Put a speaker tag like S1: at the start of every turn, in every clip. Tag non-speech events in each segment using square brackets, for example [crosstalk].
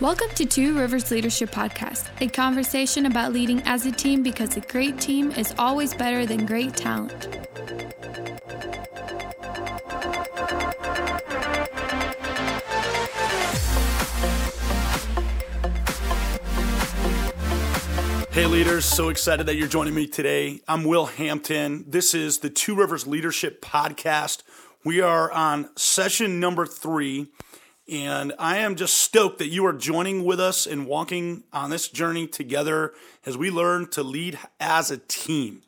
S1: Welcome to Two Rivers Leadership Podcast, a conversation about leading as a team because a great team is always better than great talent.
S2: Hey, leaders, so excited that you're joining me today. I'm Will Hampton. This is the Two Rivers Leadership Podcast. We are on session number three. And I am just stoked that you are joining with us and walking on this journey together as we learn to lead as a team.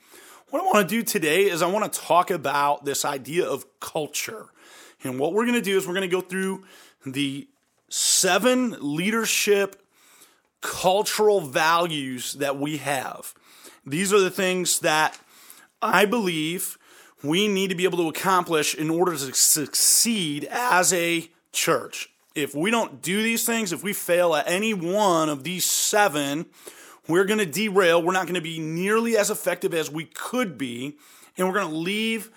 S2: What I want to do today is I want to talk about this idea of culture. And what we're going to do is we're going to go through the seven leadership cultural values that we have. These are the things that I believe we need to be able to accomplish in order to succeed as a church if we don't do these things, if we fail at any one of these seven, we're going to derail. We're not going to be nearly as effective as we could be. And we're going to leave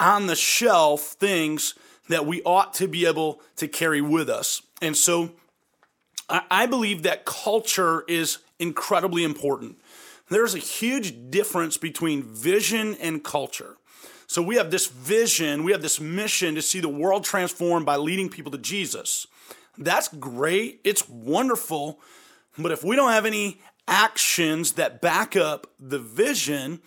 S2: on the shelf things that we ought to be able to carry with us. And so I believe that culture is incredibly important. There's a huge difference between vision and culture. So we have this vision, we have this mission to see the world transformed by leading people to Jesus. That's great. It's wonderful. But if we don't have any actions that back up the vision,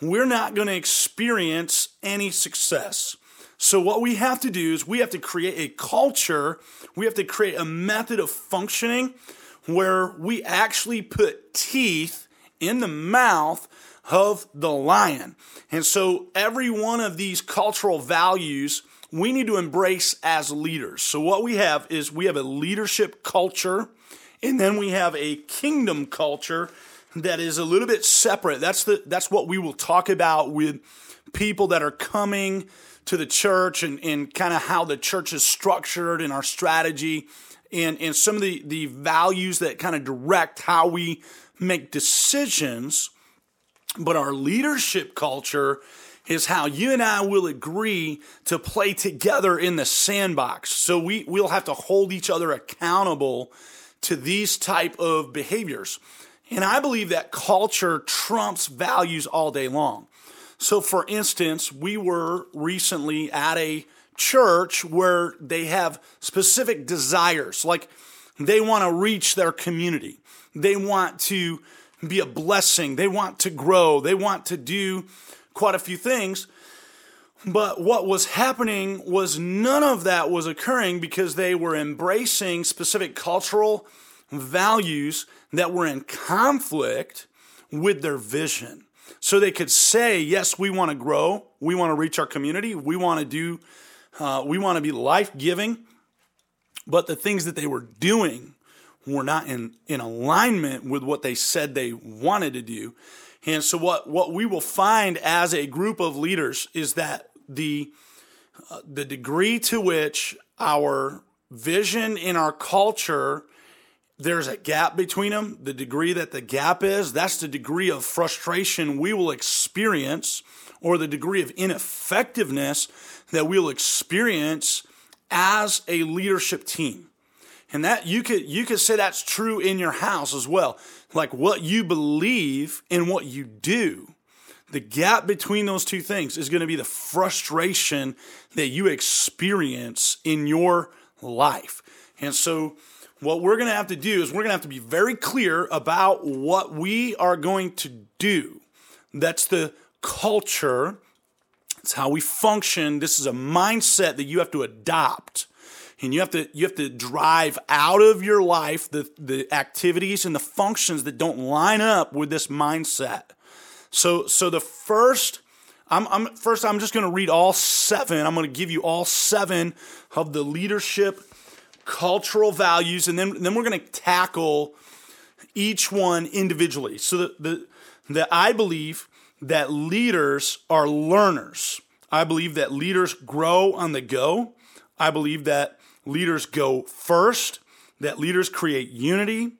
S2: we're not going to experience any success. So, what we have to do is we have to create a culture, we have to create a method of functioning where we actually put teeth in the mouth of the lion. And so, every one of these cultural values we need to embrace as leaders. So, what we have is we have a leadership culture, and then we have a kingdom culture that is a little bit separate. That's, the, that's what we will talk about with people that are coming to the church and, and kind of how the church is structured and our strategy and, and some of the, the values that kind of direct how we make decisions. But our leadership culture is how you and I will agree to play together in the sandbox. So we, we'll have to hold each other accountable to these type of behaviors. And I believe that culture trumps values all day long. So for instance, we were recently at a church where they have specific desires, like they want to reach their community. They want to be a blessing. They want to grow. They want to do quite a few things. But what was happening was none of that was occurring because they were embracing specific cultural values that were in conflict with their vision. So they could say, yes, we want to grow. We want to reach our community. We want to do, uh, we want to be life giving. But the things that they were doing were not in, in alignment with what they said they wanted to do. And so what, what we will find as a group of leaders is that the, uh, the degree to which our vision in our culture there's a gap between them. The degree that the gap is, that's the degree of frustration we will experience or the degree of ineffectiveness that we'll experience as a leadership team. And that you could you could say that's true in your house as well like what you believe and what you do. The gap between those two things is going to be the frustration that you experience in your life. And so, what we're going to have to do is we're going to have to be very clear about what we are going to do. That's the culture, it's how we function. This is a mindset that you have to adopt and you have to you have to drive out of your life the the activities and the functions that don't line up with this mindset. So so the first I'm, I'm first I'm just going to read all seven. I'm going to give you all seven of the leadership cultural values and then then we're going to tackle each one individually. So that the that I believe that leaders are learners. I believe that leaders grow on the go. I believe that Leaders go first, that leaders create unity.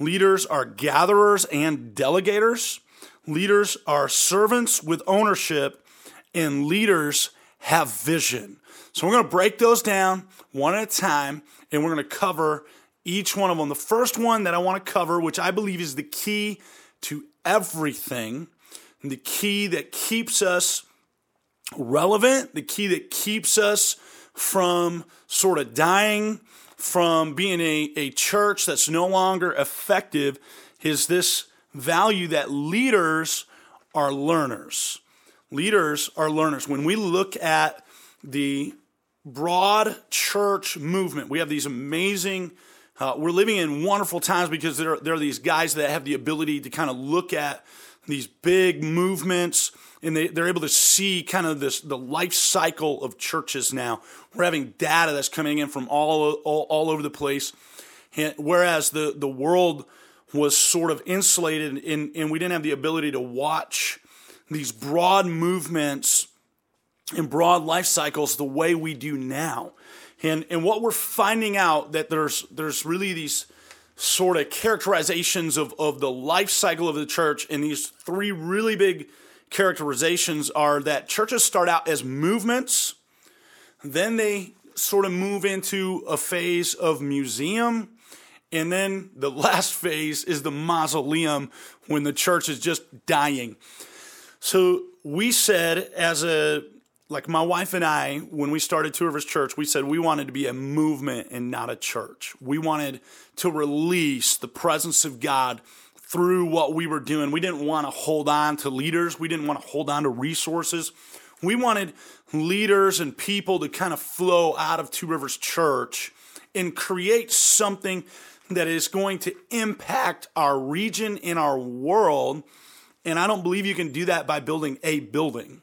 S2: Leaders are gatherers and delegators. Leaders are servants with ownership, and leaders have vision. So we're going to break those down one at a time, and we're going to cover each one of them. The first one that I want to cover, which I believe is the key to everything, the key that keeps us relevant, the key that keeps us from sort of dying, from being a, a church that's no longer effective, is this value that leaders are learners. Leaders are learners. When we look at the broad church movement, we have these amazing uh, we're living in wonderful times because there are, there are these guys that have the ability to kind of look at these big movements and they, they're able to see kind of this the life cycle of churches now. We're having data that's coming in from all, all, all over the place. Whereas the, the world was sort of insulated and, and we didn't have the ability to watch these broad movements and broad life cycles the way we do now. And, and what we're finding out that there's, there's really these sort of characterizations of, of the life cycle of the church, and these three really big characterizations are that churches start out as movements, then they sort of move into a phase of museum, and then the [laughs] last phase is the mausoleum when the church is just dying. So we said as a like my wife and I, when we started Two Rivers Church, we said we wanted to be a movement and not a church. We wanted to release the presence of God through what we were doing. We didn't want to hold on to leaders, we didn't want to hold on to resources. We wanted leaders and people to kind of flow out of Two Rivers Church and create something that is going to impact our region and our world. And I don't believe you can do that by building a building.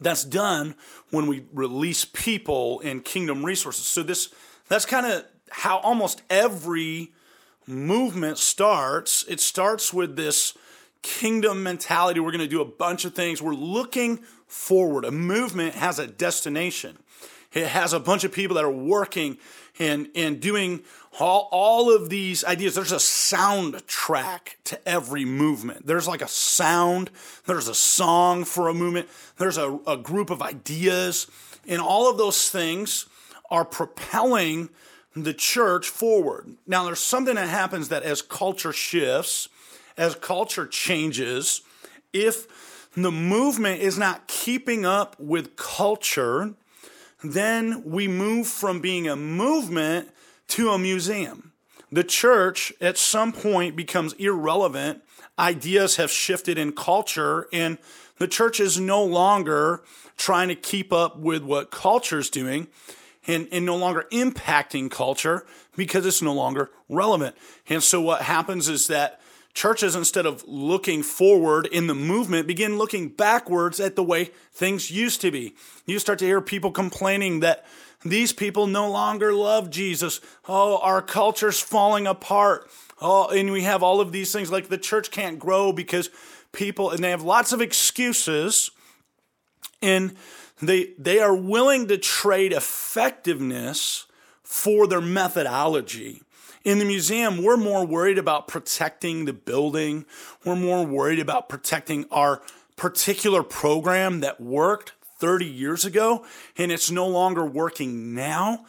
S2: That's done when we release people and kingdom resources. So this that's kind of how almost every movement starts. It starts with this kingdom mentality. We're going to do a bunch of things. We're looking forward. A movement has a destination. It has a bunch of people that are working and, and doing all, all of these ideas. There's a soundtrack to every movement. There's like a sound, there's a song for a movement, there's a, a group of ideas, and all of those things are propelling the church forward. Now, there's something that happens that as culture shifts, as culture changes, if the movement is not keeping up with culture, then we move from being a movement to a museum. The church at some point becomes irrelevant. Ideas have shifted in culture, and the church is no longer trying to keep up with what culture is doing and, and no longer impacting culture because it's no longer relevant. And so what happens is that churches, instead of looking forward in the movement, begin looking backwards at the way things used to be. You start to hear people complaining that these people no longer love Jesus. Oh, our culture's falling apart. Oh, and we have all of these things like the church can't grow because people, and they have lots of excuses. And they, they are willing to trade effectiveness for their methodology. In the museum, we're more worried about protecting the building. We're more worried about protecting our particular program that worked 30 years ago and it's no longer working now.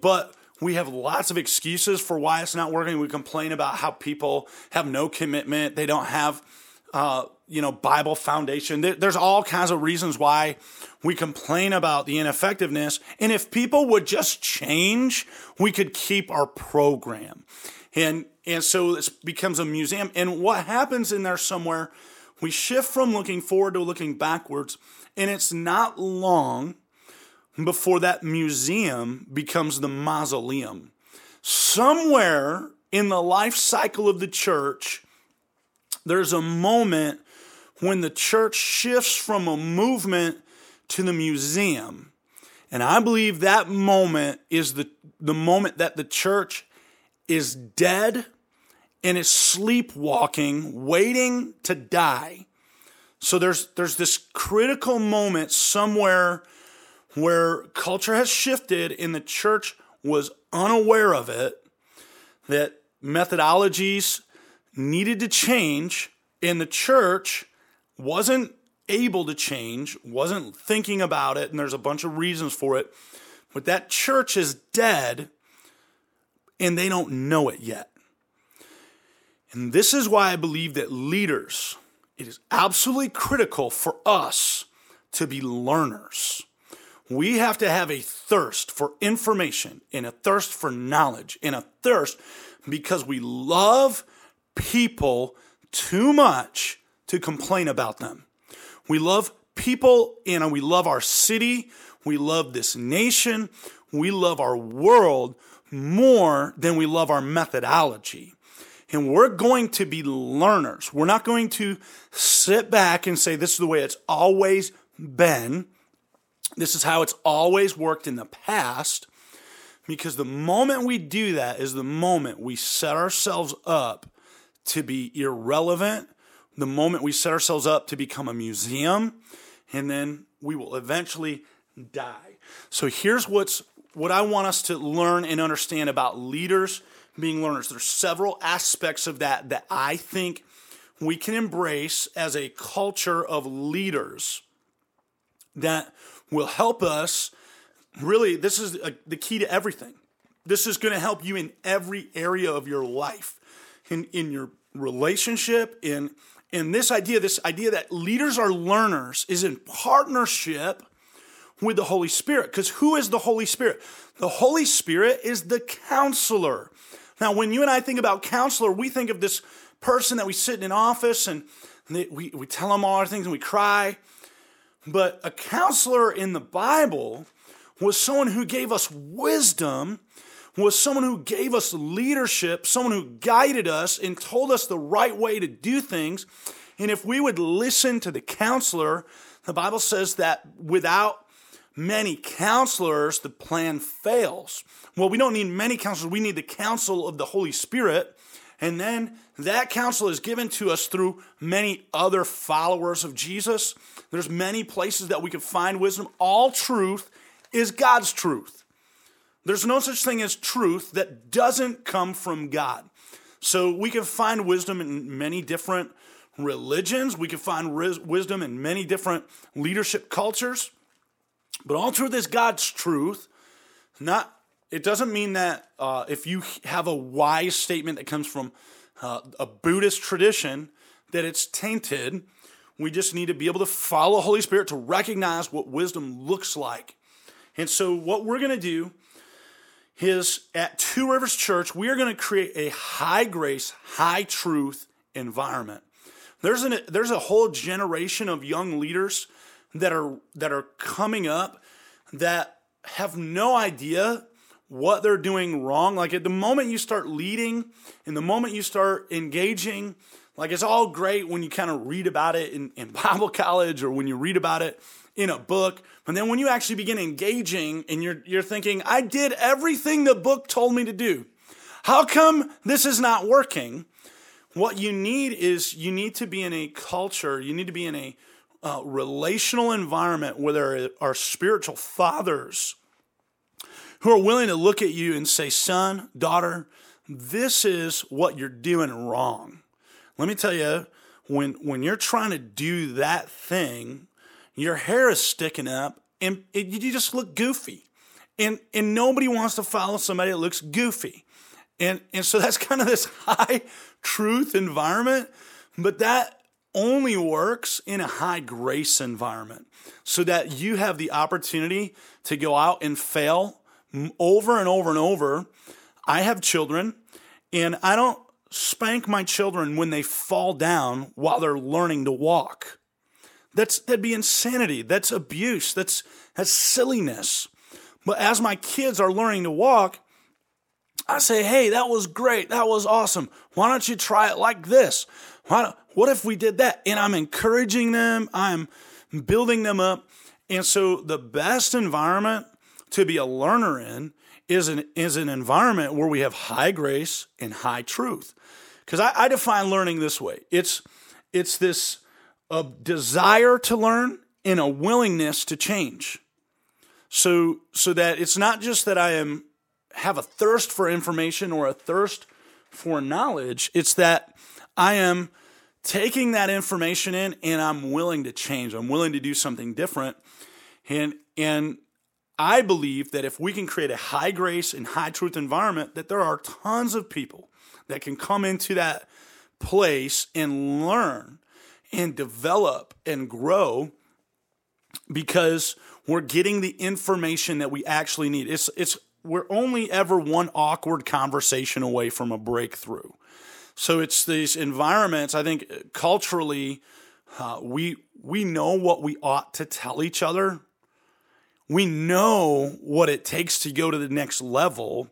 S2: But we have lots of excuses for why it's not working. We complain about how people have no commitment. They don't have, uh, you know, Bible foundation. There's all kinds of reasons why we complain about the ineffectiveness. And if people would just change, we could keep our program. And, and so it becomes a museum. And what happens in there somewhere, we shift from looking forward to looking backwards. And it's not long before that museum becomes the mausoleum. Somewhere in the life cycle of the church, there's a moment when the church shifts from a movement to the museum. And I believe that moment is the, the moment that the church is dead and is sleepwalking, waiting to die. So there's there's this critical moment somewhere where culture has shifted and the church was unaware of it, that methodologies needed to change, and the church wasn't able to change, wasn't thinking about it, and there's a bunch of reasons for it. But that church is dead. and they don't know it yet. And this is why I believe that leaders, it is absolutely critical for us to be learners. We have to have a thirst for information and a thirst for knowledge and a thirst because we love people too much to complain about them. We love people and we love our city. We love this nation. We love our world more than we love our methodology. And we're going to be learners. We're not going to sit back and say, this is the way it's always been. This is how it's always worked in the past. Because the moment we do that is the moment we set ourselves up to be irrelevant, the moment we set ourselves up to become a museum, and then we will eventually die. So here's what's what I want us to learn and understand about leaders being learners. There's several aspects of that that I think we can embrace as a culture of leaders that will help us really this is a, the key to everything. This is going to help you in every area of your life. In in your relationship in in this idea this idea that leaders are learners is in partnership with the Holy Spirit. Because who is the Holy Spirit? The Holy Spirit is the counselor. Now, when you and I think about counselor, we think of this person that we sit in an office and we, we tell them all our things and we cry. But a counselor in the Bible was someone who gave us wisdom, was someone who gave us leadership, someone who guided us and told us the right way to do things. And if we would listen to the counselor, the Bible says that without many counselors, the plan fails. Well, we don't need many counselors. We need the counsel of the Holy Spirit. And then that counsel is given to us through many other followers of Jesus. There's many places that we can find wisdom. All truth is God's truth. There's no such thing as truth that doesn't come from God. So we can find wisdom in many different religions. We can find wisdom in many different leadership cultures. But all truth is God's truth. Not it doesn't mean that uh, if you have a wise statement that comes from uh, a Buddhist tradition that it's tainted. We just need to be able to follow the Holy Spirit to recognize what wisdom looks like. And so, what we're going to do is at Two Rivers Church, we are going to create a high grace, high truth environment. There's, an, there's a whole generation of young leaders that are that are coming up that have no idea what they're doing wrong. Like at the moment you start leading and the moment you start engaging, like it's all great when you kind of read about it in, in [laughs] Bible college or when you read about it in a book. But then when you actually begin engaging and you're, you're thinking, I did everything the book told me to do. How come this is not working? What you need is you need to be in a culture, you need to be in a uh, relational environment where there are spiritual fathers who are willing to look at you and say, son, daughter, this is what you're doing wrong. Let me tell you, when, when you're trying to do that thing, your hair is sticking up and it, you just look goofy. And, and nobody wants to follow somebody that looks goofy. And, and so that's [laughs] kind of this high truth environment, but that only works in a high grace environment so that you have the opportunity to go out and fail over and over and over. I have children and I don't spank my children when they fall down while they're learning to walk. That's that'd be insanity. That's abuse. That's that's silliness. But as my kids are learning to walk, I say, "Hey, that was great. That was awesome. Why don't you try it like this? Why what if we did that? And I'm encouraging them, I'm building them up. And so the best environment to be a learner in is an, is an environment where we have high grace and high truth. Because I, I define learning this way it's, it's this a desire to learn and a willingness to change. So, so that it's not just that I am have a thirst for information or a thirst for knowledge, it's that I am taking that information in and I'm willing to change. I'm willing to do something different. And and I believe that if we can create a high grace and high truth environment, that there are tons of people that can come into that place and learn and develop and grow because we're getting the information that we actually need. It's it's we're only ever one awkward conversation away from a breakthrough. So it's these environments. I think culturally, uh, we we know what we ought to tell each other. We know what it takes to go to the next level.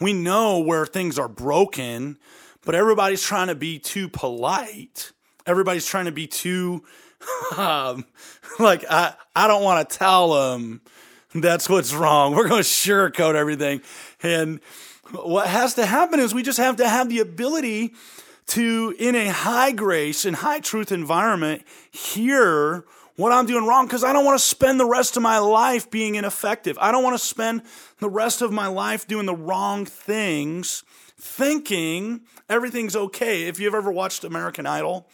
S2: We know where things are broken, but everybody's trying to be too polite. Everybody's trying to be too [laughs] um, like I I don't want to tell them that's what's wrong. We're going to sugarcoat everything. And what has to happen is we just have to have the ability to, in a high grace and high truth environment, hear what I'm doing wrong because I don't want to spend the rest of my life being ineffective. I don't want to spend the rest of my life doing the wrong things, thinking everything's okay. If you've ever watched American Idol,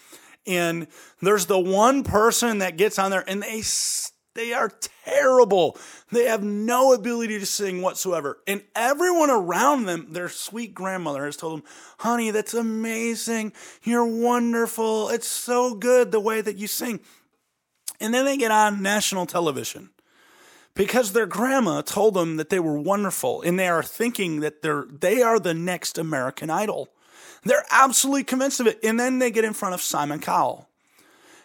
S2: and there's the one person that gets on there and they they are terrible. They have no ability to sing whatsoever. And everyone around them, their sweet grandmother has told them, honey, that's amazing. You're wonderful. It's so good the way that you sing. And then they get on national television because their grandma told them that they were wonderful and they are thinking that they're, they are the next American Idol. They're absolutely convinced of it. And then they get in front of Simon Cowell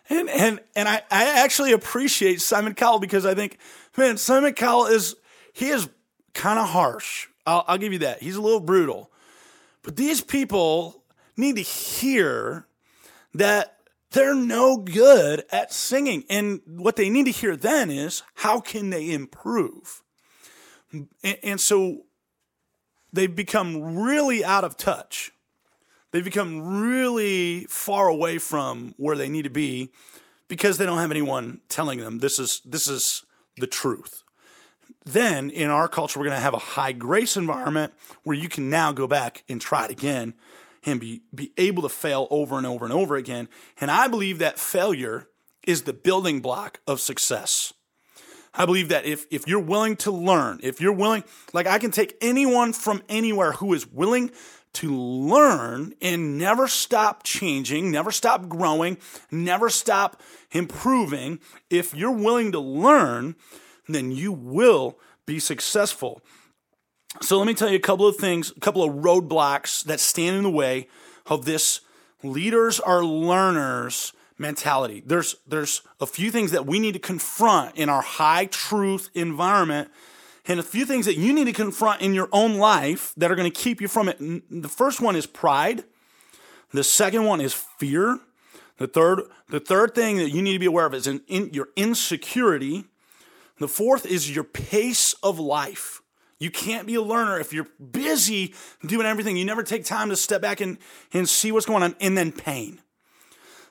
S2: and and and I, I actually appreciate Simon Cowell because I think, man, Simon Cowell is he is kind of harsh. I'll, I'll give you that. He's a little brutal, but these people need to hear that they're no good at singing, and what they need to hear then is how can they improve. And, and so they've become really out of touch They've become really far away from where they need to be because they don't have anyone telling them this is this is the truth. Then in our culture, we're going to have a high grace environment where you can now go back and try it again and be, be able to fail over and over and over again. And I believe that failure is the building block of success. I believe that if, if you're willing to learn, if you're willing, like I can take anyone from anywhere who is willing to learn and never stop changing, never stop growing, never stop improving. If you're willing to learn, then you will be successful. So let me tell you a couple of things, a couple of roadblocks that stand in the way of this leaders are learners mentality. There's there's a few things that we need to confront in our high truth environment and a few things that you need to confront in your own life that are going to keep you from it. The first one is pride. The second one is fear. The third, the third thing that you need to be aware of is in, your insecurity. The fourth is your pace of life. You can't be a learner if you're busy doing everything. You never take time to step back and, and see what's going on, and then pain.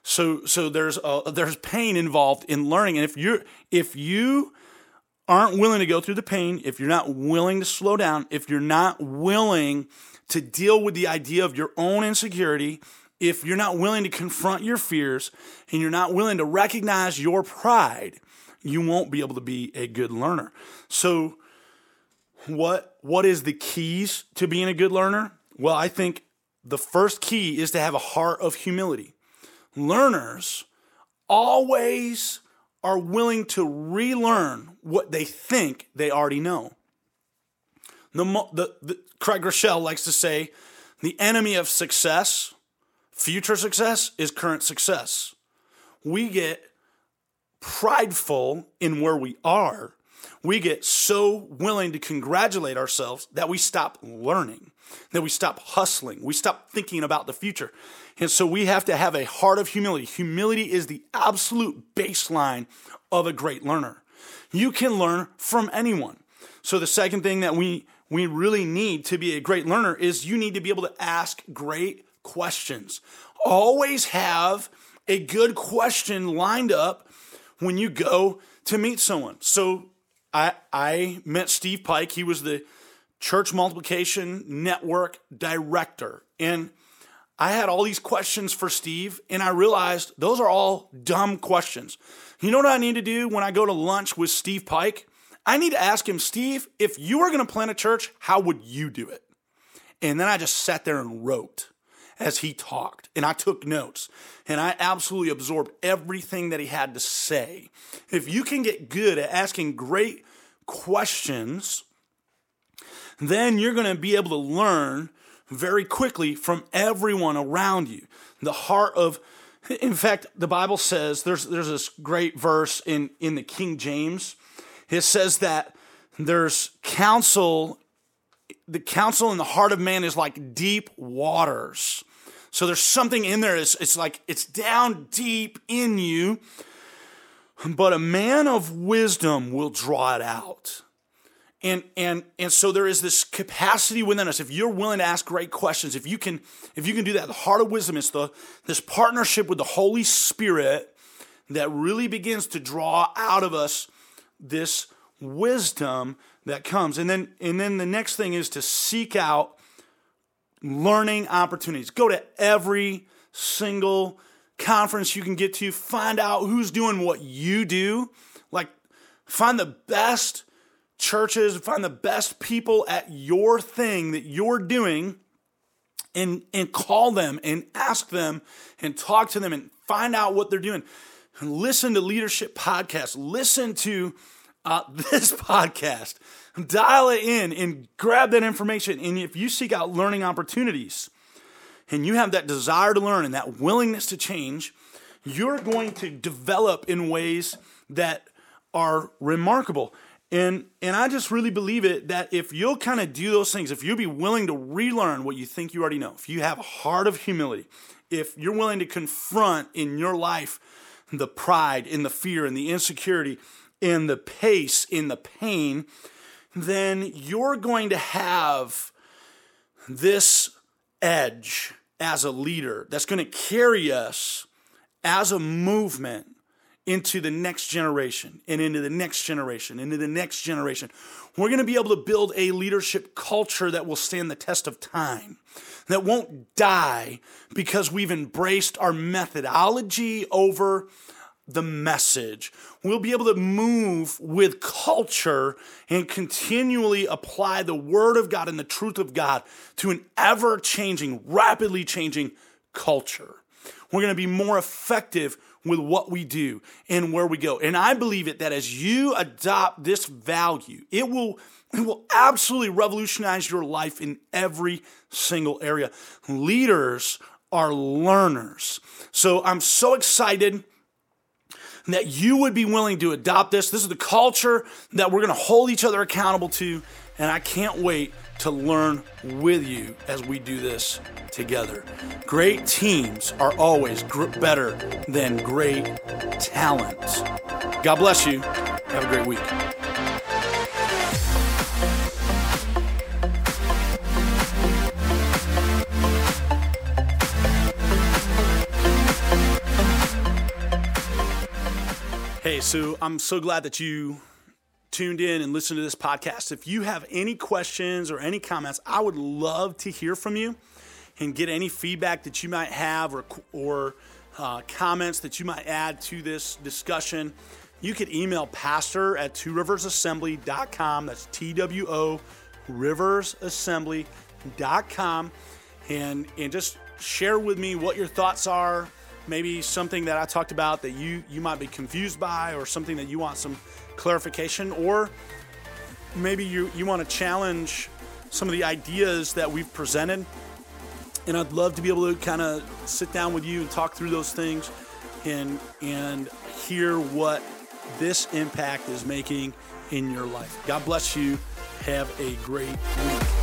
S2: So, so there's a, there's pain involved in learning, and if you if you aren't willing to go through the pain, if you're not willing to slow down, if you're not willing to deal with the idea of your own insecurity, if you're not willing to confront your fears and you're not willing to recognize your pride, you won't be able to be a good learner. So what what is the keys to being a good learner? Well, I think the first key is to have a heart of humility. Learners always are willing to relearn what they think they already know. The, the, the, Craig Groeschel likes to say the enemy of success, future success, is current success. We get prideful in where we are. We get so willing to congratulate ourselves that we stop learning, that we stop hustling, we stop thinking about the future. And so we have to have a heart of humility. Humility is the absolute baseline of a great learner. You can learn from anyone. So the second thing that we we really need to be a great learner is you need to be able to ask great questions. Always have a good question lined up when you go to meet someone. So I I met Steve Pike. He was the church multiplication network director. And I had all these questions for Steve, and I realized those are all dumb questions. You know what I need to do when I go to lunch with Steve Pike? I need to ask him, Steve, if you were going to plant a church, how would you do it? And then I just sat there and wrote as he talked, and I took notes, and I absolutely absorbed everything that he had to say. If you can get good at asking great questions, then you're going to be able to learn very quickly from everyone around you. The heart of in fact, the Bible says there's there's this great verse in in the King James. It says that there's counsel the counsel in the heart of man is like deep waters. So there's something in there. It's, it's like it's down deep in you, but a man of wisdom will draw it out. And and and so there is this capacity within us. If you're willing to ask great questions, if you can, if you can do that, the heart of wisdom is the this partnership with the Holy Spirit that really begins to draw out of us this wisdom that comes. And then and then the next thing is to seek out learning opportunities. Go to every single conference you can get to, find out who's doing what you do. Like find the best churches, find the best people at your thing that you're doing and, and call them and ask them and talk to them and find out what they're doing. Listen to leadership podcasts. Listen to uh, [laughs] this podcast. Dial it in and grab that information. And if you seek out learning opportunities and you have that desire to learn and that willingness to change, you're going to develop in ways that are remarkable. And and I just really believe it that if you'll kind of do those things, if you'll be willing to relearn what you think you already know, if you have a heart of humility, if you're willing to confront in your life the pride and the fear and the insecurity and the pace and the pain, then you're going to have this edge as a leader that's going to carry us as a movement into the next generation and into the next generation, into the next generation. We're going to be able to build a leadership culture that will stand the test of time, that won't die because we've embraced our methodology over the message. We'll be able to move with culture and continually apply the Word of God and the truth of God to an ever changing, rapidly changing culture. We're going to be more effective with what we do and where we go. And I believe it that as you adopt this value, it will it will absolutely revolutionize your life in every single area. Leaders are learners. So I'm so excited that you would be willing to adopt this. This is the culture that we're going to hold each other accountable to. And I can't wait to learn with you as we do this together. Great teams are always gr- better than great talent. God bless you. Have a great week. Hey, so I'm so glad that you tuned in and listened to this podcast. If you have any questions or any comments, I would love to hear from you and get any feedback that you might have or, or uh, comments that you might add to this discussion. You could email pastor at two riversassembly.com. That's T W O riversassembly.com and, and just share with me what your thoughts are maybe something that I talked about that you you might be confused by or something that you want some clarification or maybe you you want to challenge some of the ideas that we've presented and I'd love to be able to kind of sit down with you and talk through those things and and hear what this impact is making in your life. God bless you. Have a great week.